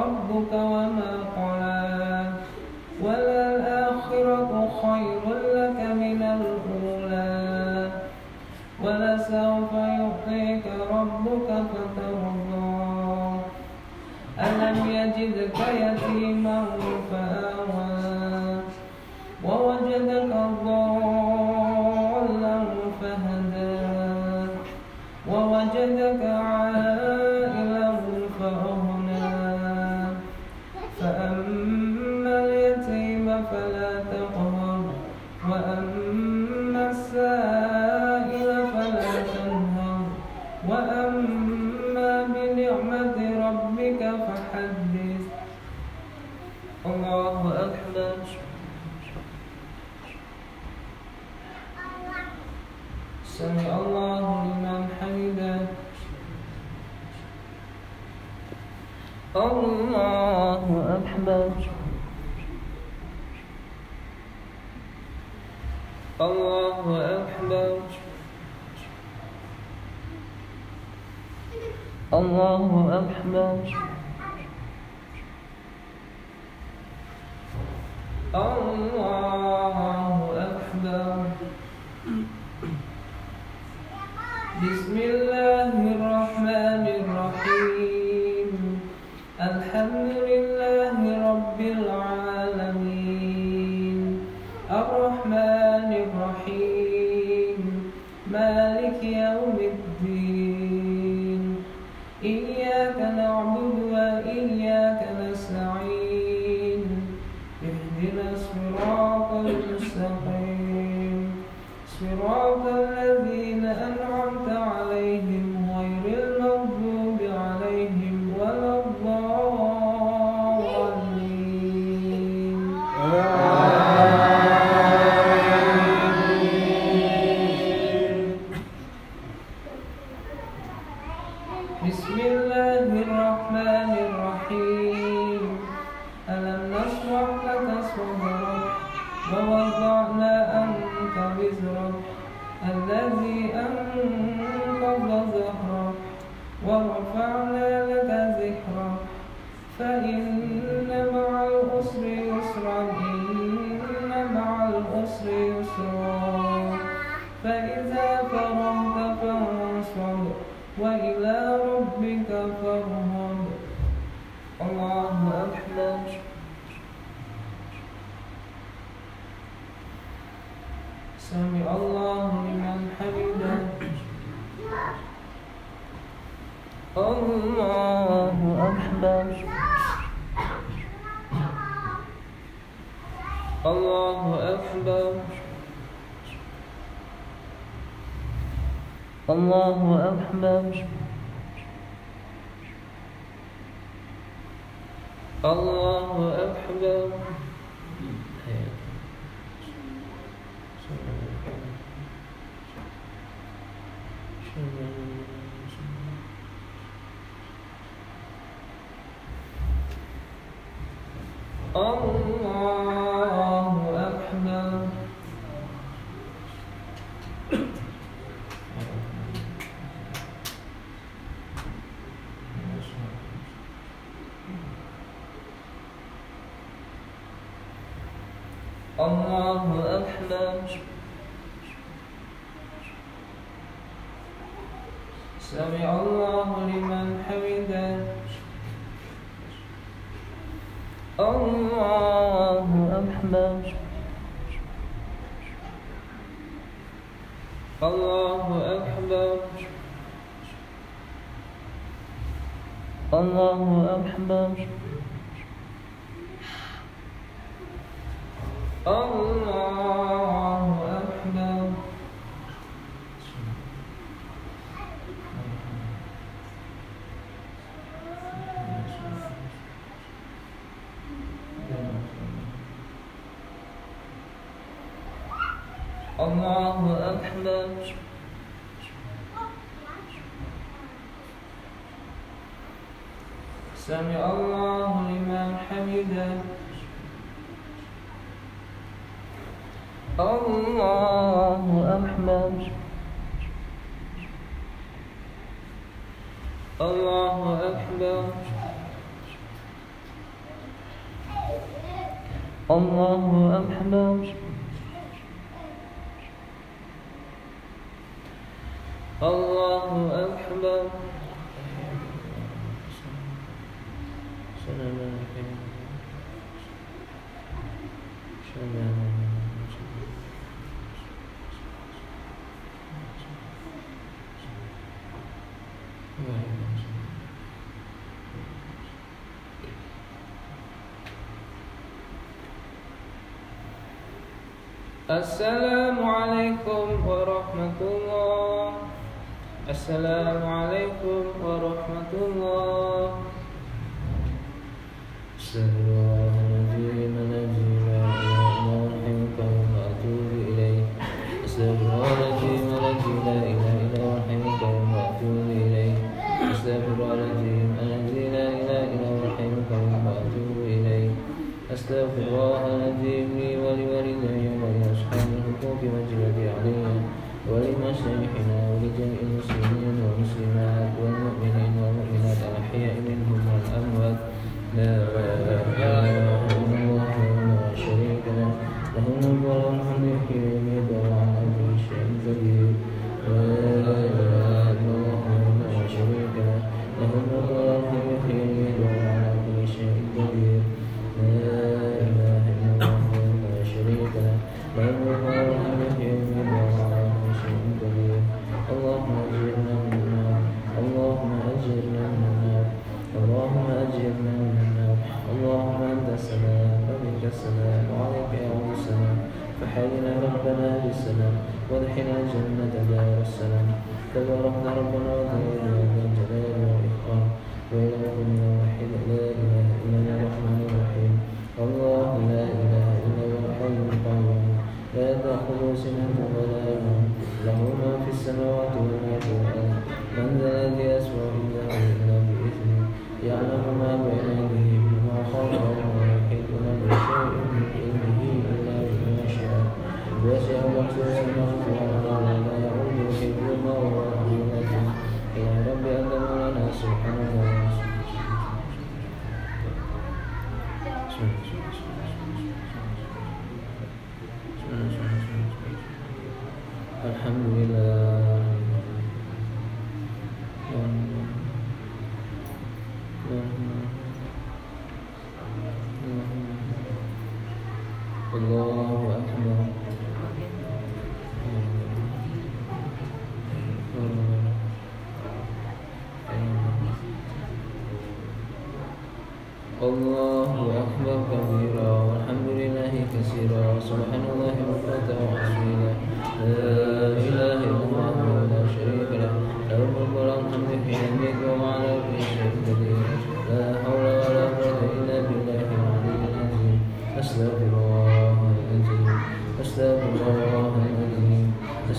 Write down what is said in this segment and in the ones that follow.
ربك وما قال الرحمن. الله أكبر. بسم الله الرحمن الرحيم. الحمد لله الله أكبر الله السلام عليكم ورحمة الله. السلام عليكم ورحمة الله. صلى الله أستغفر الله بوجه العلي ولمشايخنا ولجميع المسلمين والمسلمات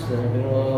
there, you know.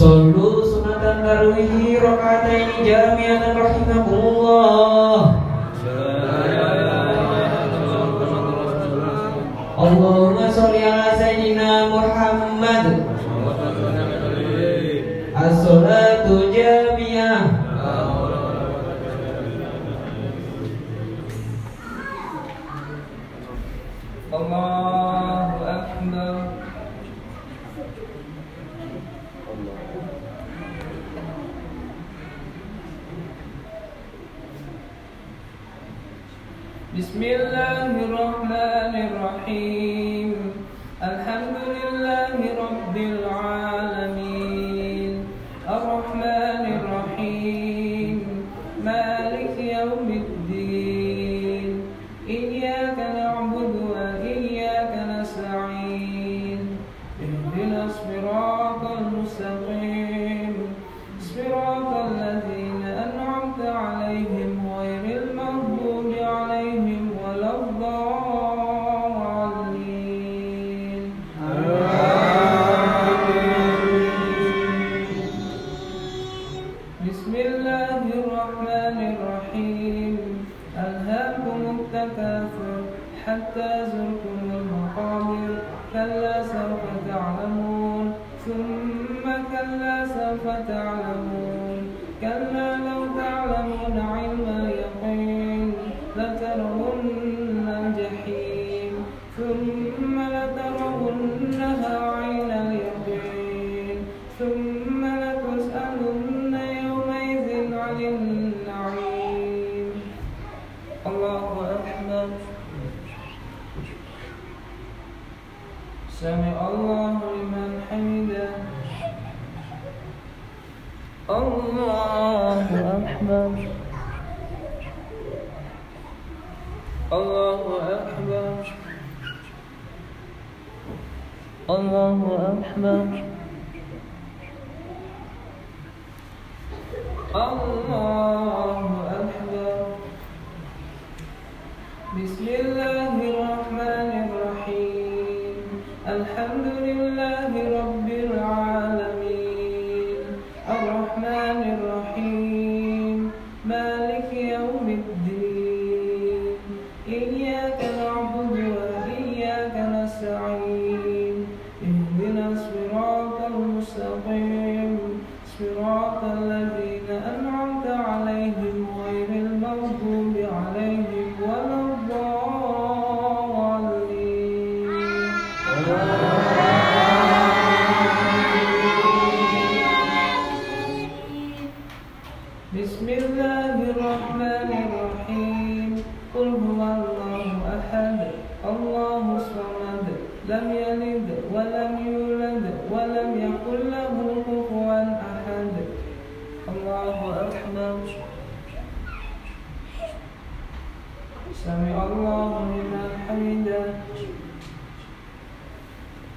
Sallu sunatan tarwihi rakaataini jami'atan rahimahullah تكاثر حتى زرتم المقابر كلا سوف تعلمون. ثم كلا سوف تعلمون. كلا لو الله أكبر. الله أكبر. بسم الله الرحمن الرحيم. الحمد لله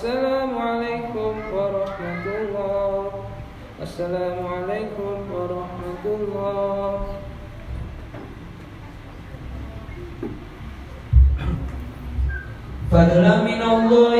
السلام عليكم ورحمة الله. السلام عليكم ورحمة الله. فضلا من الله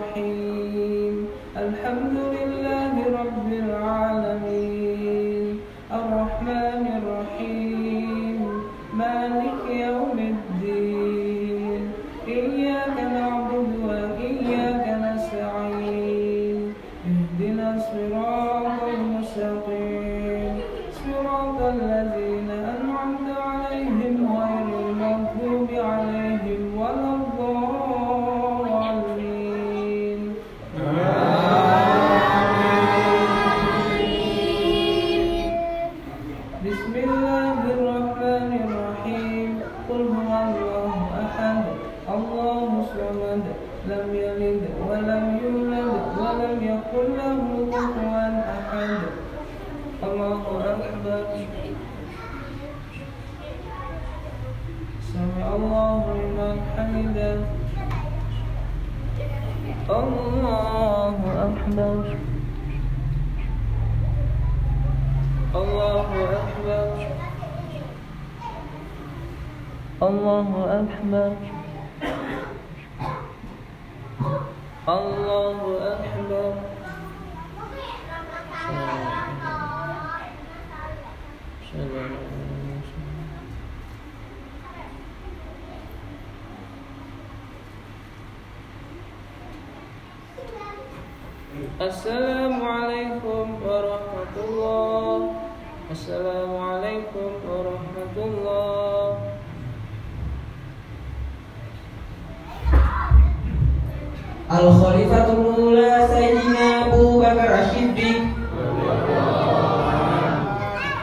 Assalamualaikum warahmatullah. Assalamualaikum warahmatullah. Al-Khalifatul Mula Sayyidina Abu Bakar Ash-Shiddiq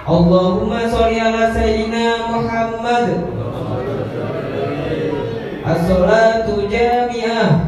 Allahumma sholli ala Sayyidina Muhammad. As-salatu jami'ah.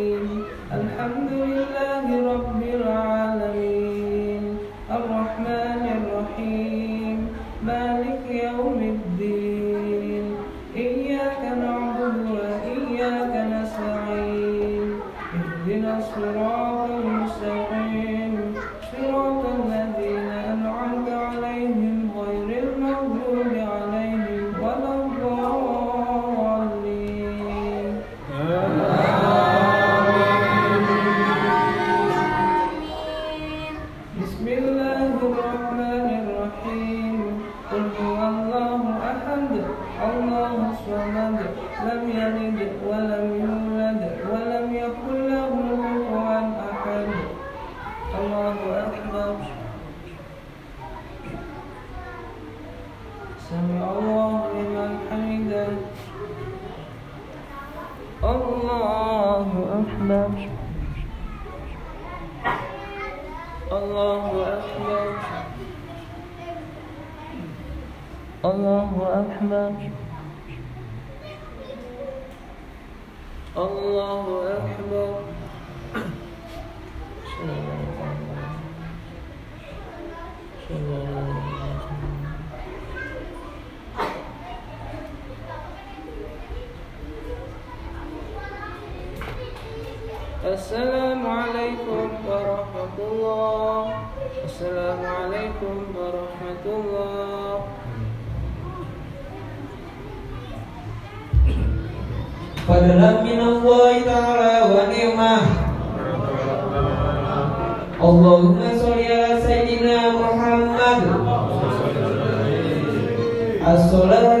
Assalamualaikum warahmatullah. Assalamualaikum warahmatullahi Fadlan minallahi ta'ala wa ni'mah. Allahumma sholli ala sayyidina Muhammad. As-salatu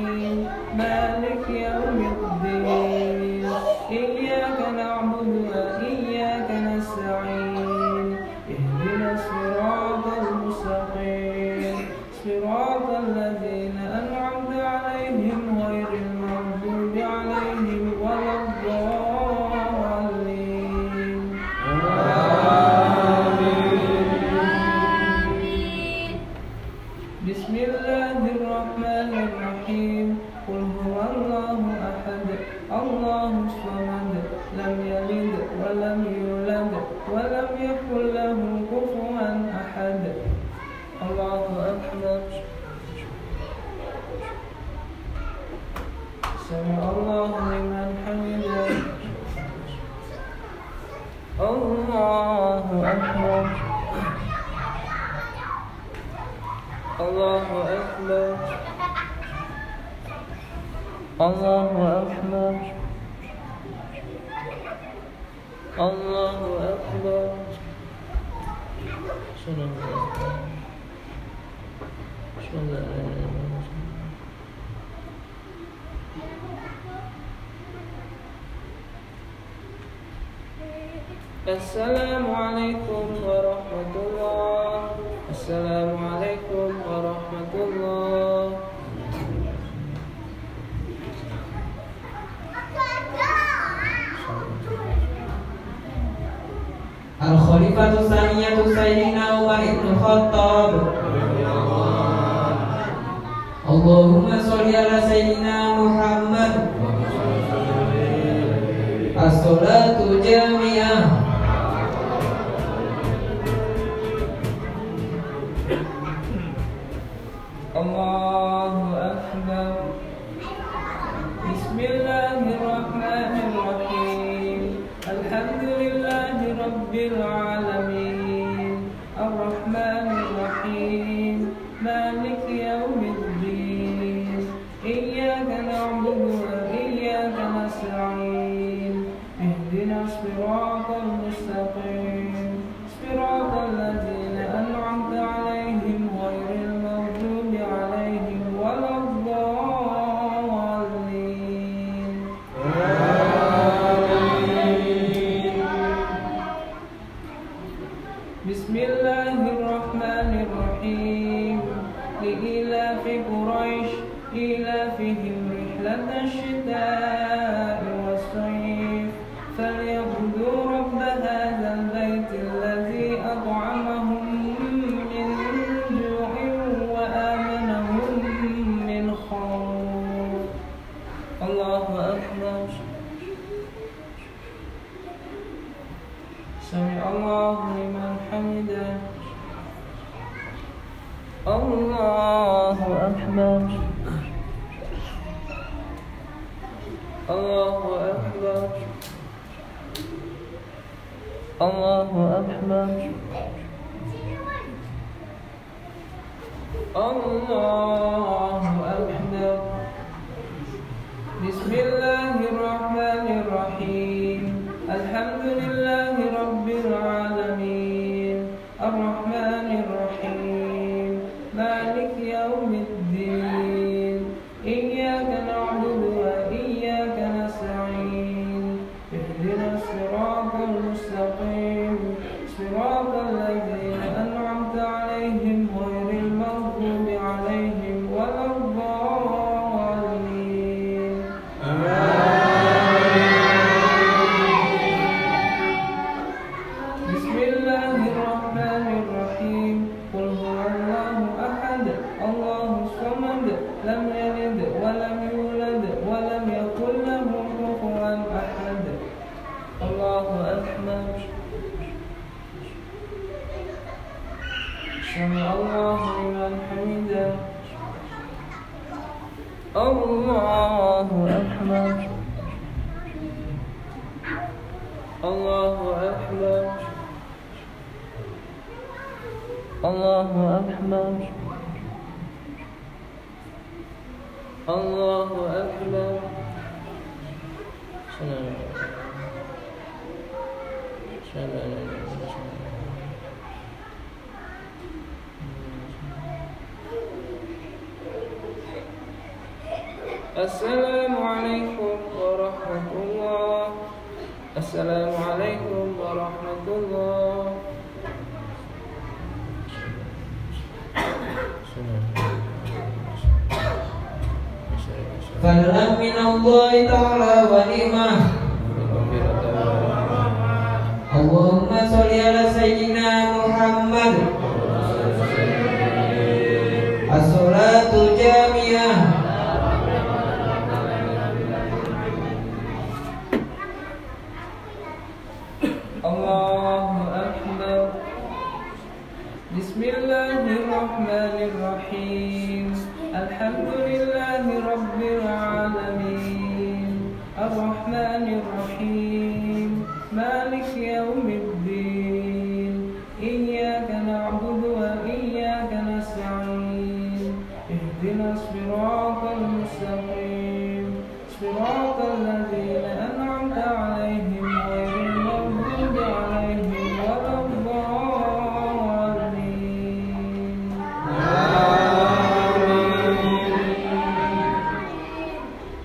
الحمد لله رب العالمين. الرحمن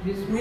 بسم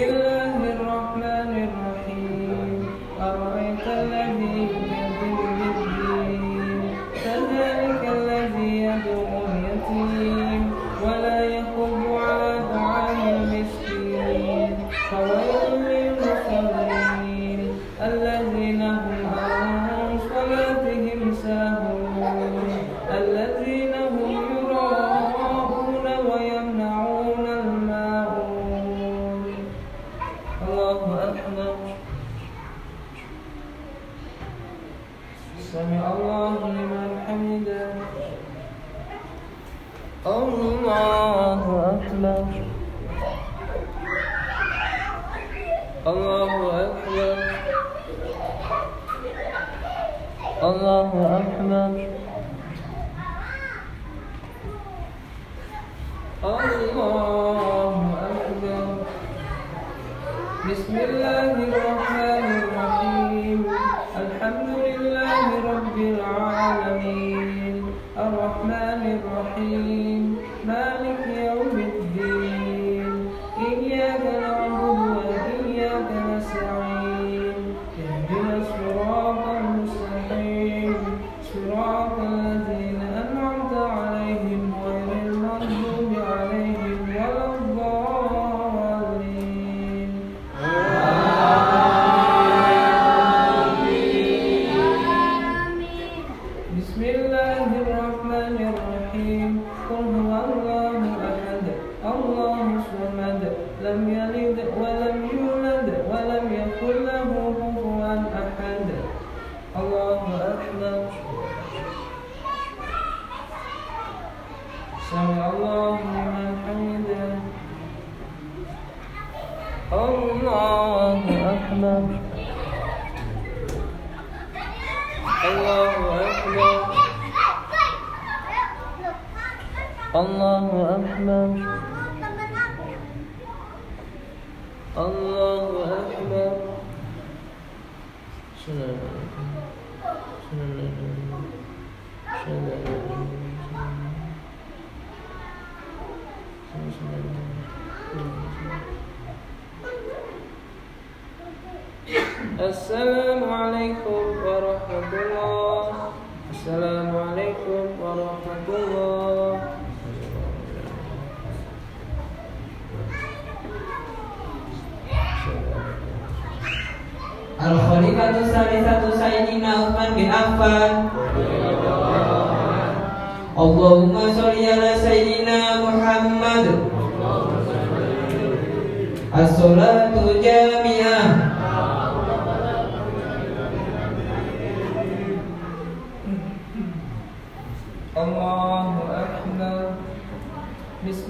الله أكبر. الله أكبر. الله أكبر. سلام سلام سلام السلام عليكم. warahmatullahi Assalamualaikum warahmatullah Al-Khalifatu Salisatu Sayyidina Uthman bin Affan. Allahumma sholli ala Sayyidina Muhammad. As-salatu jami'ah.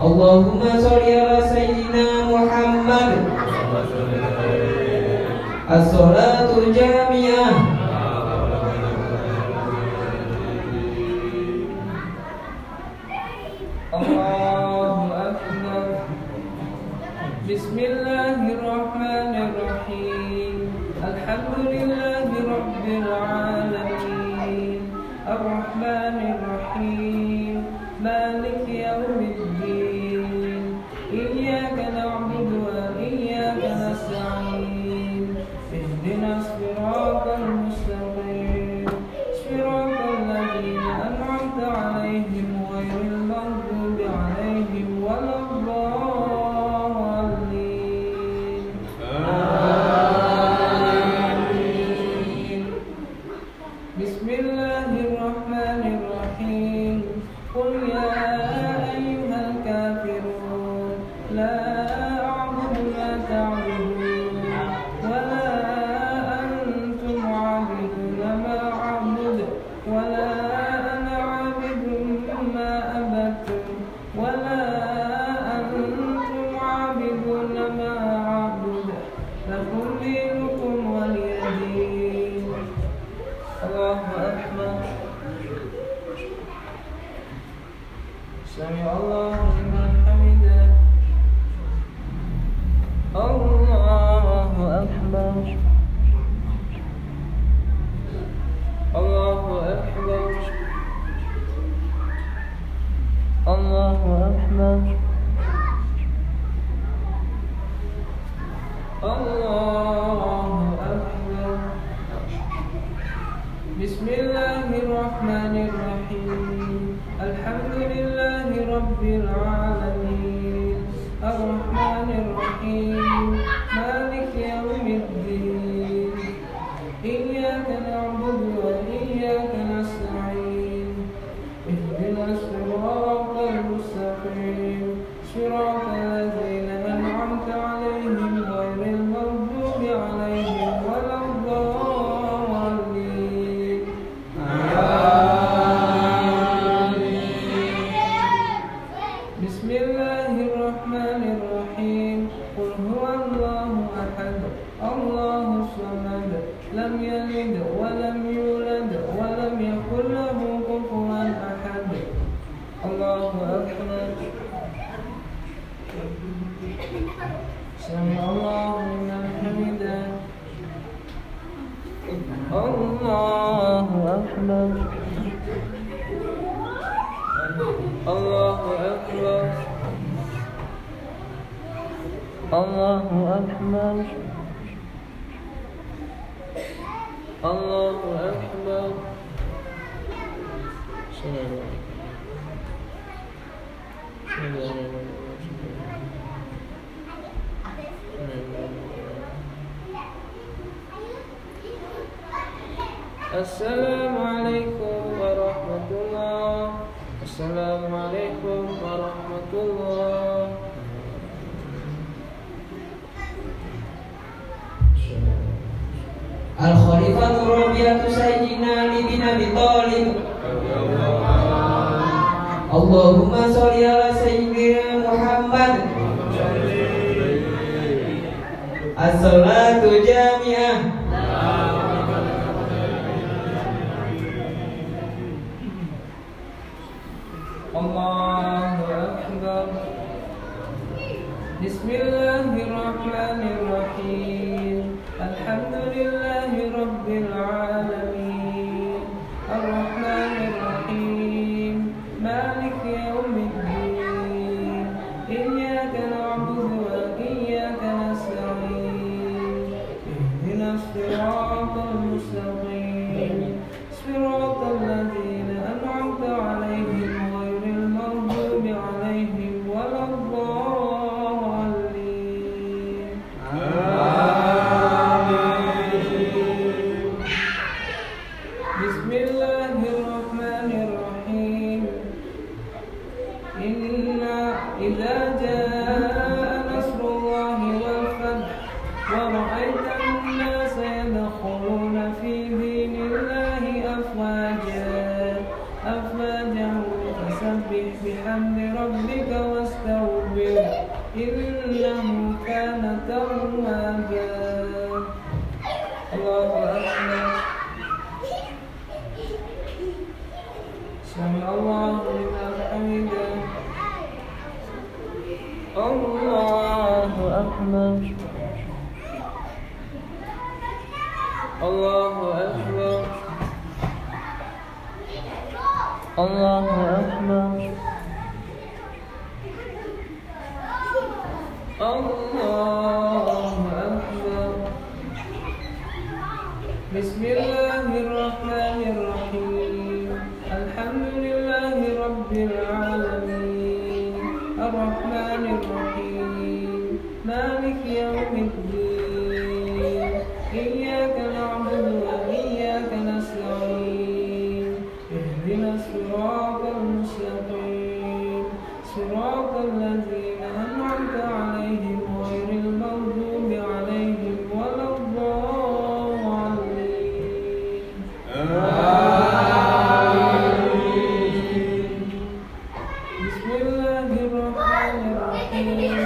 اللهم صل على سيدنا محمد. الصلاة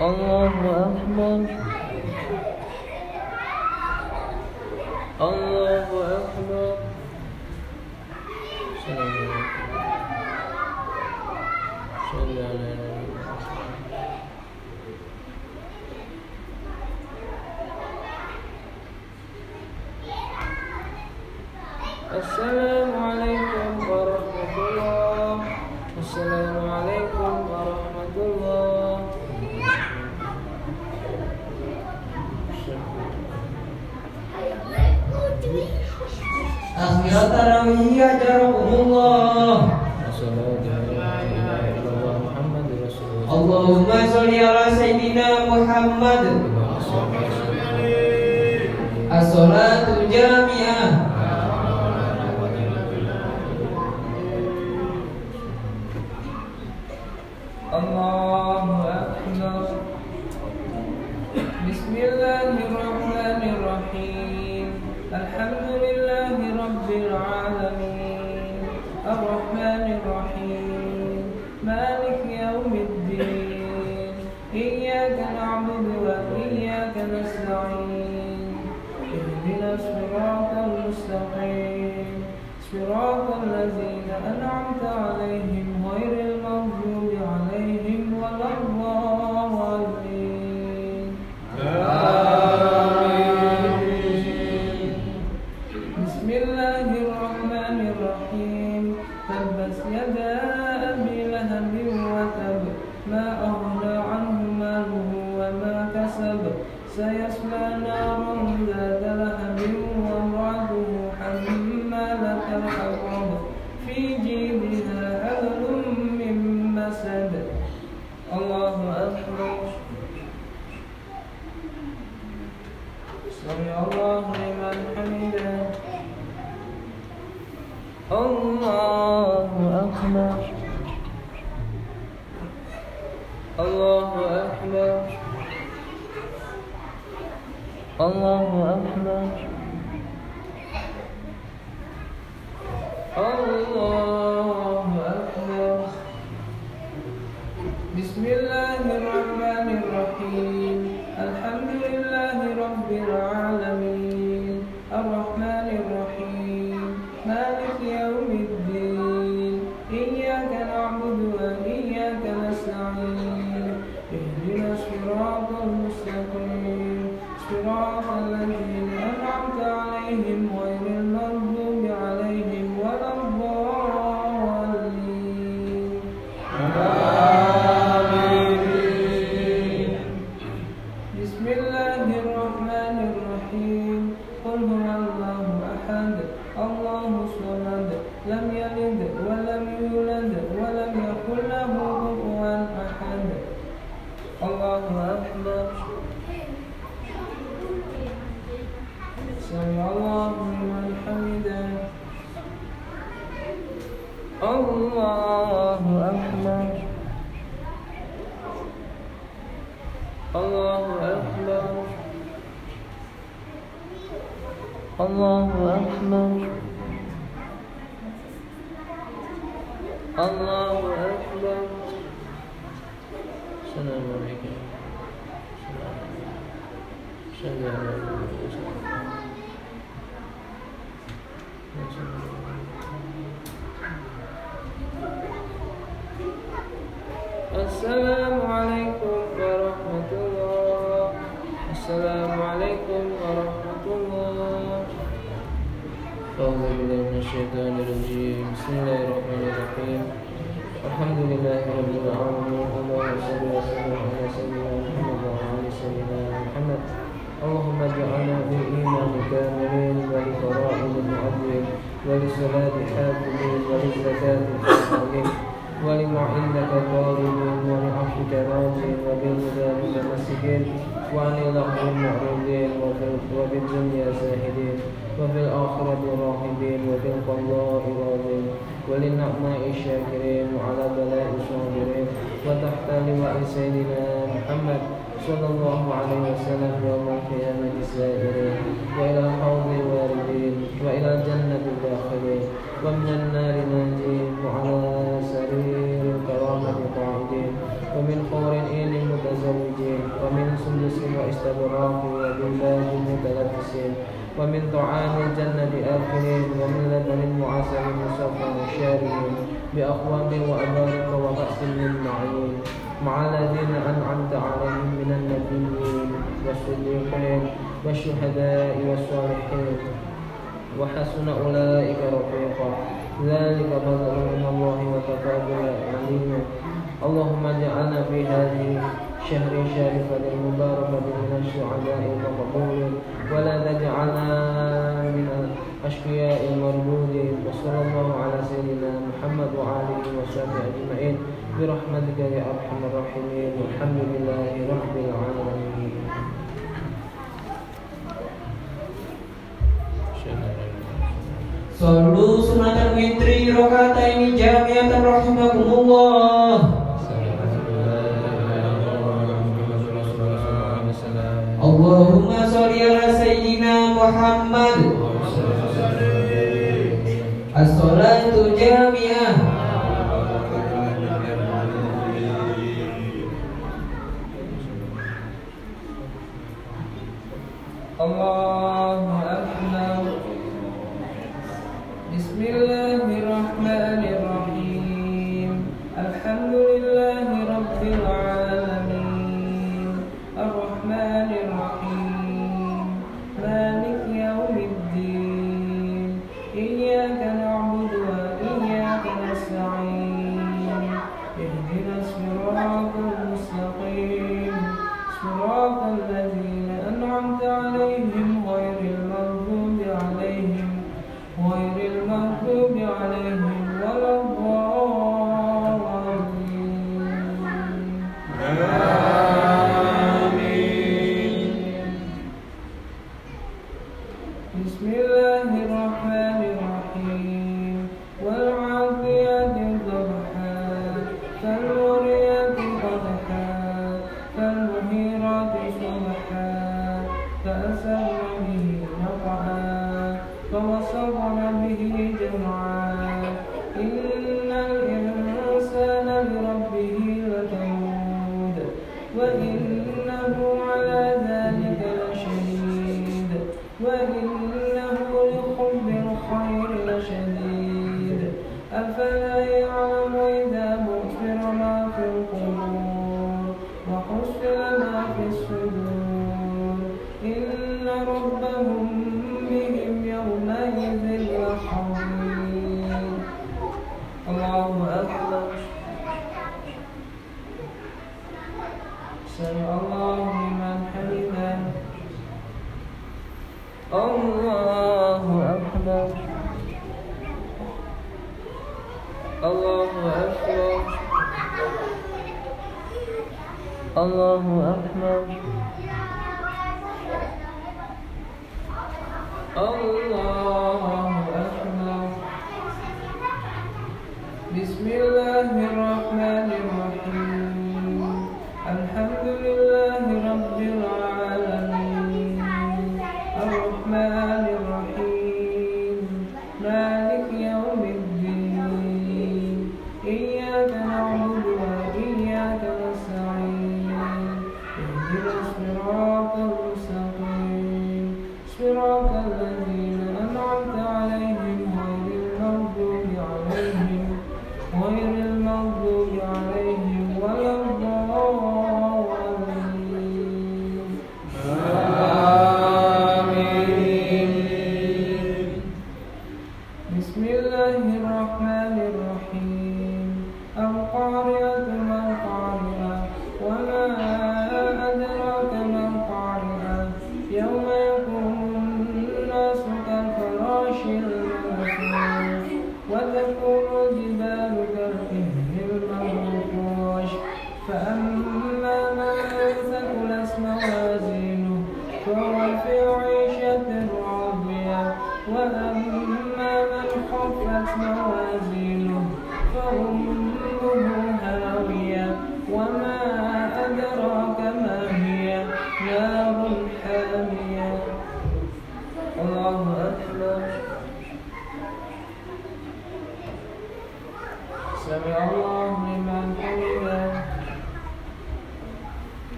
الله أكبر. الله أكبر. Muhammad. As-salatu jami'ah. صراط الذين أنعمت عليهم غير المغضوب عليهم ولا الضالين. آمين. بسم الله الرحمن الرحيم. تبت يدا أبي لهب وتب. ما أغنى عنه ماله وما كسب. سيصلى نارا الله أكبر. الله. الله أكبر السلام عليكم ورحمة الله السلام عليكم ورحمة الله أعوذ بالله من الشيطان الرجيم بسم الله الرحمن الرحيم الحمد لله رب العالمين اللهم صل وسلم على سيدنا محمد وعلى سيدنا محمد. اللهم اجعلنا بالإيمان كاملين ولفرائض المعدين ولصلاة حافظين وللزكاة فاعلين ولمعندك طالبين ولعفوك راجين وبالهدى متمسكين وعن اللغو معرضين وفي الدنيا زاهدين وفي الآخرة راهبين وفي القضاء راضين. وللنعماء شاكرين وعلى بلاء صابرين وتحت لواء سيدنا محمد صلى الله عليه وسلم يوم القيامة سائرين وإلى الحوض واردين وإلى الجنة داخلين ومن النار ناجين وعلى سرير الكرامة قاعدين ومن حور عين متزوجين ومن سندس وإستبراق وبالله متلبسين ومن طعام الجنة آكلين ومن لبن وعسل مصفى شاربين بأقوام وأبارك وكأس من معين. مع الذين أنعمت عليهم من النبيين والصديقين والشهداء والصالحين. وحسن أولئك رفيقا. ذلك فضل من الله بالله عليما اللهم اجعلنا في هذه شهر شارفة المباركة من الشهداء المقبولين ولا تجعلنا من الأشقياء المردودين وصلى الله على سيدنا محمد وآله وصحبه أجمعين. برحمتك يا أرحم الراحمين. والحمد لله رب العالمين. Sallu sunatan witri rokataini jamiatan rahimakumullah Muhammad. As-salatu jami'ah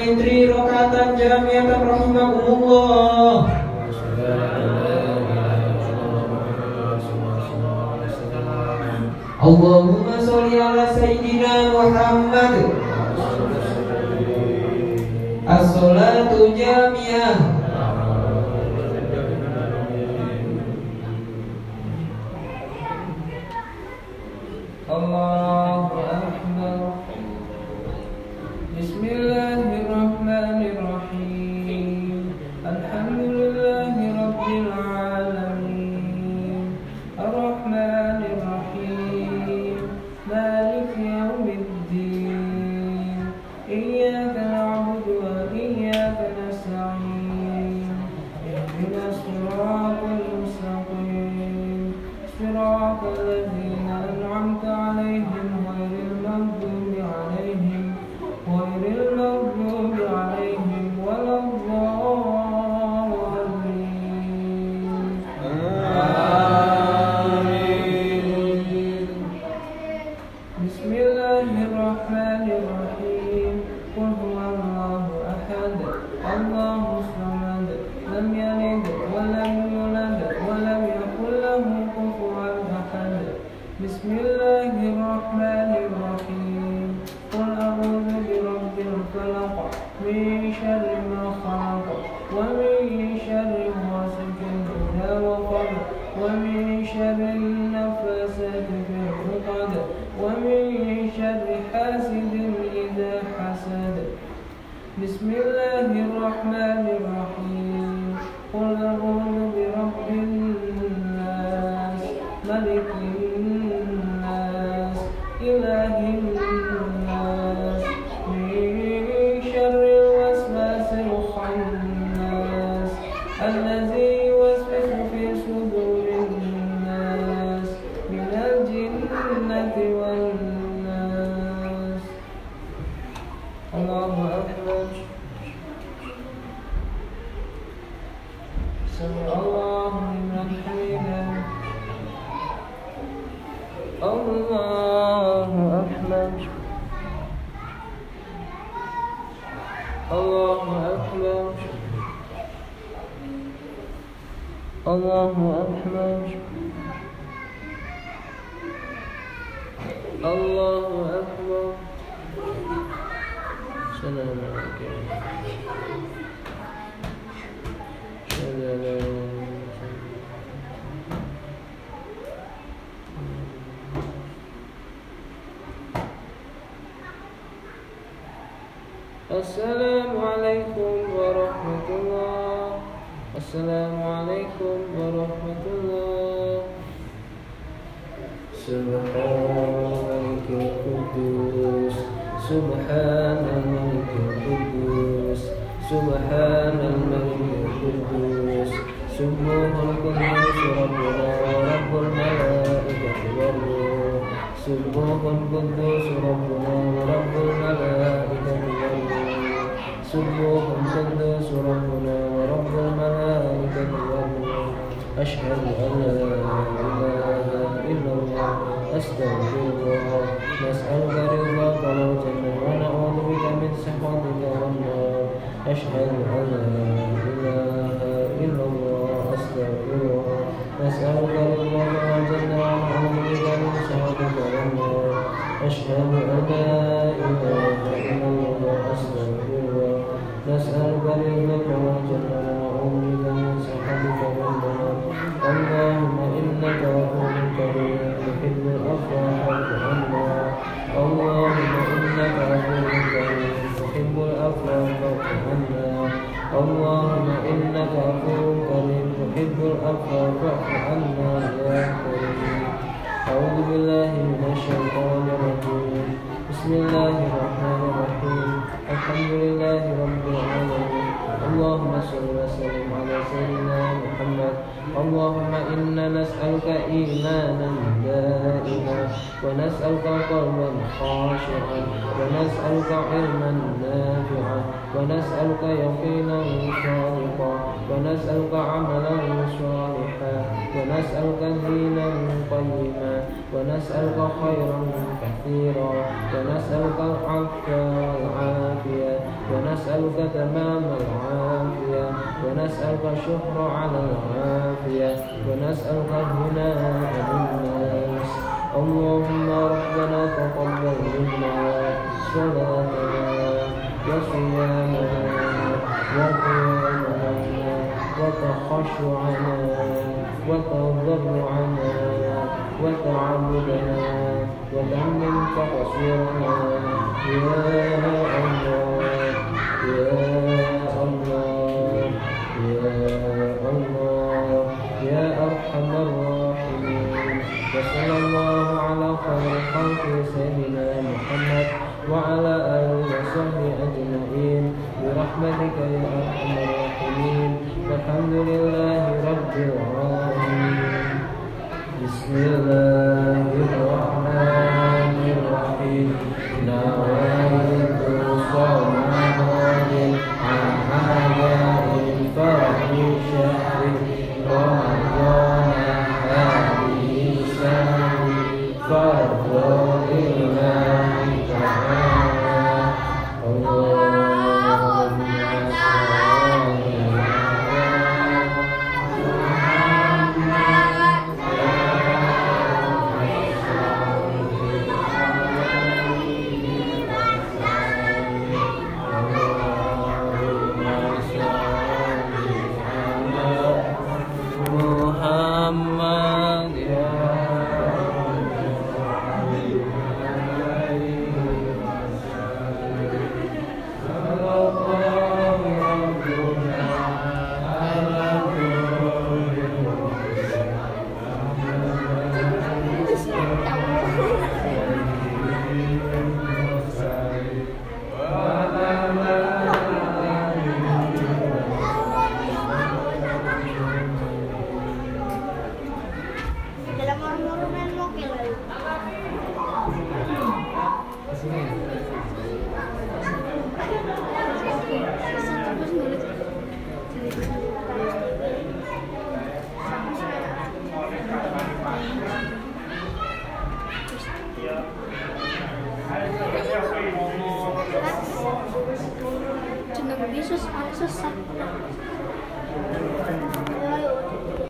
fitri rokatan jamiatan rahimakumullah Allah سبحان القدوس ربنا ورب الملائكة والروح. سبحان القدوس ربنا ورب الملائكة والروح. أشهد أن لا إله إلا الله أستغفرك نسألك رضاك والجنة ونعوذ بك من سخطك والنار. أشهد أن لا إله أسألك رضاك والجنة وأعوذ بك من سخطك والنار أشهد أن لا إله إلا الله أستغفرك نسألك رضاك والجنة وأعوذ بك من سخطك والنار اللهم إنك غفور كريم. تحب الأفراح والغنى اللهم إنك غفور كريم. تحب الأفراح والغنى اللهم إنك غفور العفو فاعف عنا يا أعوذ بالله من الشيطان الرجيم. بسم الله الرحمن الرحيم. الحمد لله رب العالمين. اللهم صل وسلم على سيدنا محمد. اللهم إنا نسألك إيمانا دائما ونسألك قلبا خاشعا ونسألك علما نافعا ونسألك يقينا صادقا ونسألك عملا صالحا ونسألك دينا قيما ونسألك خيرا كثيرا ونسألك العفو والعافية ونسألك تمام العافية ونسألك الشكر على العافية ونسألك الهناء للناس اللهم ربنا تقبل منا صلاتنا وصيامنا وقيامنا وتخشعنا وتضرعنا وتعبدنا وتمم تقصيرنا يا الله يا